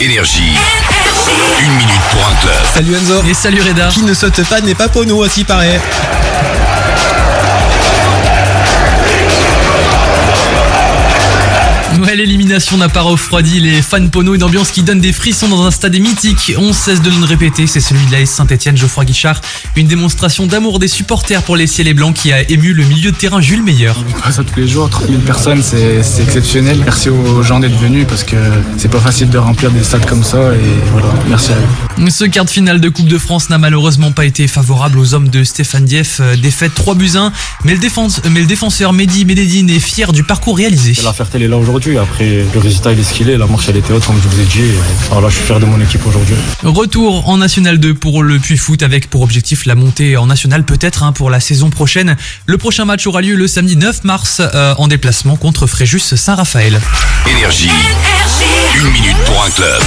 Énergie. Une minute pour un club. Salut Enzo. Et salut Reda. Qui ne saute pas n'est pas pono, à s'y paraît. L'élimination n'a pas refroidi les fans Pono, une ambiance qui donne des frissons dans un stade mythique. On cesse de nous le répéter, c'est celui de l'AS Saint-Etienne, Geoffroy Guichard. Une démonstration d'amour des supporters pour les ciels et blancs qui a ému le milieu de terrain Jules Meyer. On vit pas ça tous les jours, 30 000 personnes, c'est exceptionnel. Merci aux gens d'être venus parce que c'est pas facile de remplir des stades comme ça et voilà, merci à eux. Ce quart de finale de Coupe de France n'a malheureusement pas été favorable aux hommes de Stéphane Dieff. Euh, Défaite 3 buts 1, mais le, défense, mais le défenseur Mehdi Mededine est fier du parcours réalisé. La fierté elle est là aujourd'hui. Après, le résultat il est ce qu'il est. La marche elle était haute comme je vous ai dit. Et, alors là, je suis fier de mon équipe aujourd'hui. Retour en National 2 pour le Puy Foot avec pour objectif la montée en National peut-être hein, pour la saison prochaine. Le prochain match aura lieu le samedi 9 mars euh, en déplacement contre Fréjus Saint-Raphaël. Énergie. Une minute pour un club.